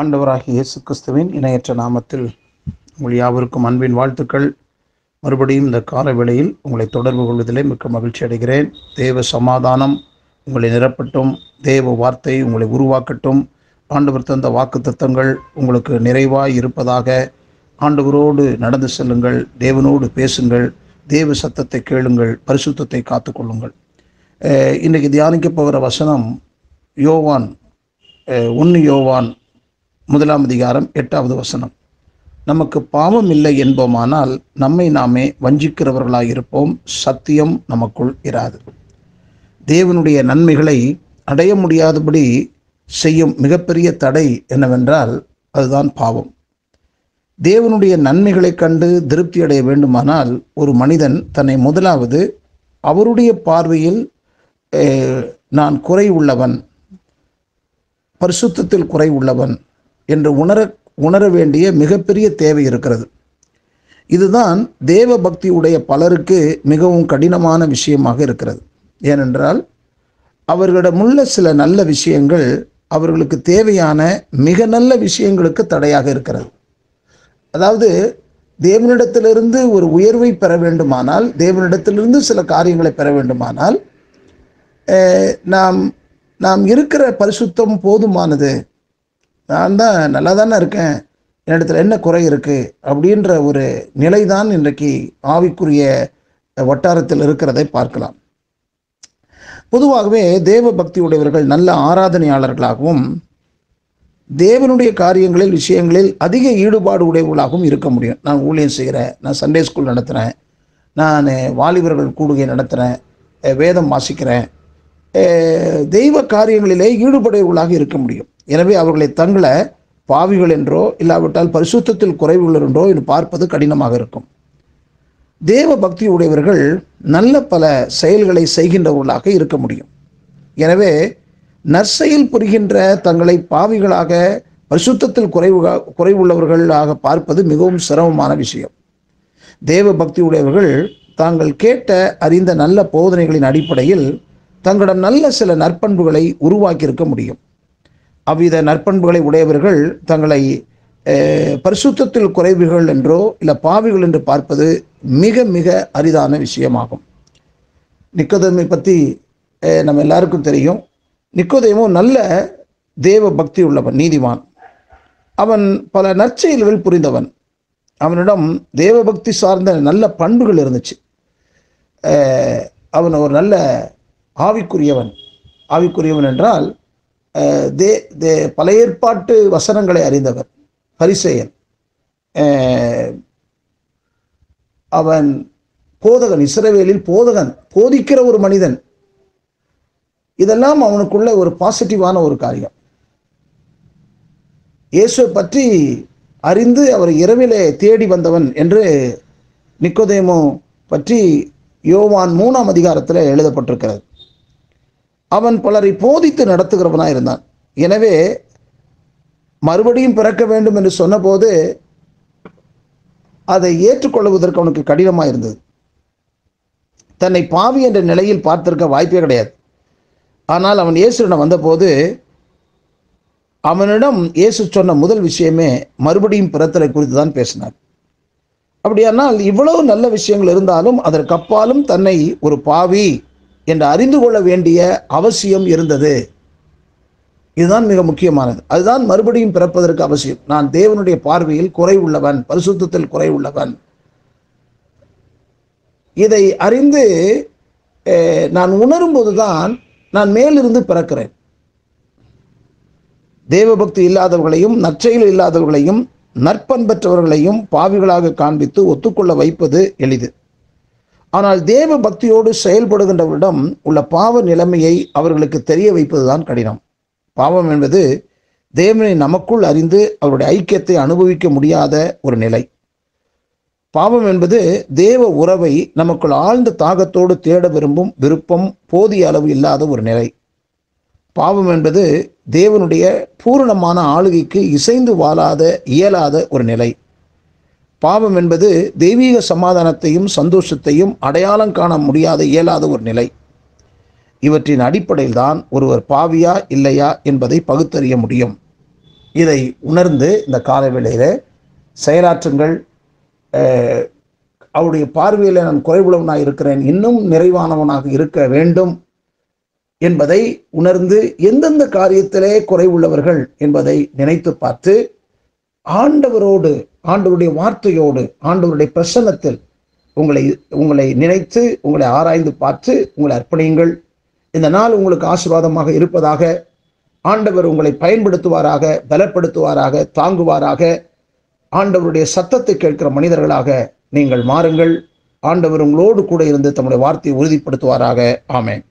ஆண்டவராகிய இயேசு கிறிஸ்துவின் இணையற்ற நாமத்தில் உங்கள் யாவருக்கும் அன்பின் வாழ்த்துக்கள். மறுபடியும் இந்த கால வேளையில் உங்களை தொடர்பு கொள்வதிலே மிக்க மகிழ்ச்சி அடைகிறேன். தேவ சமாதானம் உங்களை நிரப்பட்டும். தேவ வார்த்தை உங்களை உருவாக்கட்டும். ஆண்டவர் தந்த வாக்கு தத்தங்கள் உங்களுக்கு நிறைவாய் இருப்பதாக ஆண்டவரோடு நடந்து செல்லுங்கள். தேவனோடு பேசுங்கள். தேவ சத்தத்தை கேளுங்கள். பரிசுத்தத்தை காத்துக்கொள்ளுங்கள். இன்றைக்கு தியானிக்க போகிற வசனம் யோவான் ஒன்று யோவான் முதலாம் அதிகாரம் எட்டாவது வசனம். நமக்கு பாவம் இல்லை என்போமானால் நம்மை நாமே வஞ்சிக்கிறவர்களாக இருப்போம் சத்தியம் நமக்குள் இராது. தேவனுடைய நன்மைகளை அடைய முடியாதபடி செய்யும் மிகப்பெரிய தடை என்னவென்றால் அதுதான் பாவம். தேவனுடைய நன்மைகளைக் கண்டு திருப்தி அடைய வேண்டுமானால் ஒரு மனிதன் தன்னை முதலாவது அவருடைய பார்வையில் நான் குறை உள்ளவன் பரிசுத்தத்தில் குறை உள்ளவன் என்று உணர உணர வேண்டிய மிகப்பெரிய தேவை இருக்கிறது. இதுதான் தேவ பக்தி உடைய பலருக்கு மிகவும் கடினமான விஷயமாக இருக்கிறது. ஏனென்றால் அவர்களிடமுள்ள சில நல்ல விஷயங்கள் அவர்களுக்கு தேவையான மிக நல்ல விஷயங்களுக்கு தடையாக இருக்கிறது. அதாவது தேவனிடத்திலிருந்து ஒரு உயர்வை பெற வேண்டுமானால் தேவனிடத்திலிருந்து சில காரியங்களை பெற வேண்டுமானால் நாம் நாம் இருக்கிற பரிசுத்தம் போதுமானது நான் தான் நல்லா தானே இருக்கேன். என்னிடத்துல என்ன குறை இருக்குது அப்படின்ற ஒரு நிலை தான் இன்றைக்கு ஆவிக்குரிய வட்டாரத்தில் இருக்கிறதை பார்க்கலாம். பொதுவாகவே தேவ பக்தி உடையவர்கள் நல்ல ஆராதனையாளர்களாகவும் தேவனுடைய காரியங்களில் விஷயங்களில் அதிக ஈடுபாடு உடையவர்களாகவும் இருக்க முடியும். நான் ஊழியம் செய்கிறேன் நான் சண்டே ஸ்கூல் நடத்துகிறேன் நான் வாலிபர்கள் கூடுகை நடத்துகிறேன் வேதம் வாசிக்கிறேன் தெய்வ காரியங்களிலே ஈடுபடையவர்களாக இருக்க முடியும். எனவே அவர்களை தங்களை பாவிகள் என்றோ இல்லாவிட்டால் பரிசுத்தத்தில் குறைவுகள் என்றோ என்று பார்ப்பது கடினமாக இருக்கும். தேவ பக்தி உடையவர்கள் நல்ல பல செயல்களை செய்கின்றவர்களாக இருக்க முடியும். எனவே நற்செயல் புரிகின்ற தங்களை பாவிகளாக பரிசுத்தத்தில் குறைவு குறைவுள்ளவர்களாக பார்ப்பது மிகவும் சிரமமான விஷயம். தேவ பக்தி உடையவர்கள் தாங்கள் கேட்ட அறிந்த நல்ல போதனைகளின் அடிப்படையில் தங்களிடம் நல்ல சில நற்பண்புகளை உருவாக்கியிருக்க முடியும். அவ்வித நற்பண்புகளை உடையவர்கள் தங்களை பரிசுத்தத்தில் குறைவுகள் என்றோ இல்லை பாவிகள் என்று பார்ப்பது மிக மிக அரிதான விஷயமாகும். நிக்கோதமை பற்றி நம்ம எல்லாருக்கும் தெரியும். நிக்கோதயமும் நல்ல தேவ பக்தி உள்ளவன் நீதிவான் அவன் பல நற்செயல்கள் புரிந்தவன். அவனிடம் தேவபக்தி சார்ந்த நல்ல பண்புகள் இருந்துச்சு. அவன் ஒரு நல்ல ஆவிக்குரியவன். ஆவிக்குரியவன் என்றால் தே தே பல ஏற்பாட்டு வசனங்களை அறிந்தவர் பரிசெயன். அவன் போதகன் இஸ்ரவேலில் போதகன் போதிக்கிற ஒரு மனிதன். இதெல்லாம் அவனுக்குள்ள ஒரு பாசிட்டிவான ஒரு காரியம். இயேசுவை பற்றி அறிந்து அவர் இரவிலே தேடி வந்தவன் என்று நிக்கோதேமோ பற்றி யோவான் மூணாம் அதிகாரத்தில் எழுதப்பட்டிருக்கிறது. அவன் பலரை போதித்து நடத்துகிறவனாக இருந்தான். எனவே மறுபடியும் பிறக்க வேண்டும் என்று சொன்னபோது அதை ஏற்றுக்கொள்வதற்கு அவனுக்கு கடினமாக இருந்தது. தன்னை பாவி என்ற நிலையில் பார்த்திருக்க வாய்ப்பே கிடையாது. ஆனால் அவன் இயேசுடன் வந்தபோது அவனிடம் இயேசு சொன்ன முதல் விஷயமே மறுபடியும் பிறத்தலை குறித்து தான் பேசினார். அப்படியானால் இவ்வளவு நல்ல விஷயங்கள் இருந்தாலும் அதற்கப்பாலும் தன்னை ஒரு பாவி என்று அறிந்து கொள்ள வேண்டிய அவசியம் இருந்தது. இதுதான் மிக முக்கியமானது. அதுதான் மறுபடியும் பிறப்பதற்கு அவசியம். நான் தேவனுடைய பார்வையில் குறை உள்ளவன் பரிசுத்தத்தில் குறை உள்ளவன். இதை அறிந்து நான் நான் உணரும்போதுதான் நான் மேலிருந்து பிறக்கிறேன். தேவபக்தி இல்லாதவர்களையும் நற்செயல் இல்லாதவர்களையும் நற்பண்பற்றவர்களையும் பாவிகளாக காண்பித்து ஒத்துக்கொள்ள வைப்பது எளிது. ஆனால் தேவ பக்தியோடு செயல்படுகின்றவரிடம் உள்ள பாவ நிலைமையை அவர்களுக்கு தெரிய வைப்பதுதான் கடினம். பாவம் என்பது தேவனை நமக்குள் அறிந்து அவருடைய ஐக்கியத்தை அனுபவிக்க முடியாத ஒரு நிலை. பாவம் என்பது தேவ உறவை நமக்குள் ஆழ்ந்த தாகத்தோடு தேட விரும்பும் விருப்பம் போதிய அளவு இல்லாத ஒரு நிலை. பாவம் என்பது தேவனுடைய பூரணமான ஆளுகைக்கு இசைந்து வாழாத இயலாத ஒரு நிலை. பாவம் என்பது தெய்வீக சமாதானத்தையும் சந்தோஷத்தையும் அடையாளம் காண முடியாத இயலாத ஒரு நிலை. இவற்றின் அடிப்படையில் தான் ஒருவர் பாவியா இல்லையா என்பதை பகுத்தறிய முடியும். இதை உணர்ந்து இந்த காலவேளையில் செயலாற்றுங்கள். அவருடைய பார்வையில் நான் குறைவுள்ளவனாக இருக்கிறேன். இன்னும் நிறைவானவனாக இருக்க வேண்டும் என்பதை உணர்ந்து எந்தெந்த காரியத்திலே குறைவுள்ளவர்கள் என்பதை நினைத்து பார்த்து ஆண்டவரோடு ஆண்டவருடைய வார்த்தையோடு ஆண்டவருடைய பிரசன்னத்தில் உங்களை உங்களை நினைத்து உங்களை ஆராய்ந்து பார்த்து உங்களை அர்ப்பணியுங்கள். இந்த நாள் உங்களுக்கு ஆசீர்வாதமாக இருப்பதாக ஆண்டவர் உங்களை பயன்படுத்துவாராக பலப்படுத்துவாராக தாங்குவாராக ஆண்டவருடைய சத்தத்தை கேட்கிற மனிதர்களாக நீங்கள் மாறுங்கள். ஆண்டவர் உங்களோடு கூட இருந்து தம்முடைய வார்த்தையை உறுதிப்படுத்துவாராக. ஆமேன்.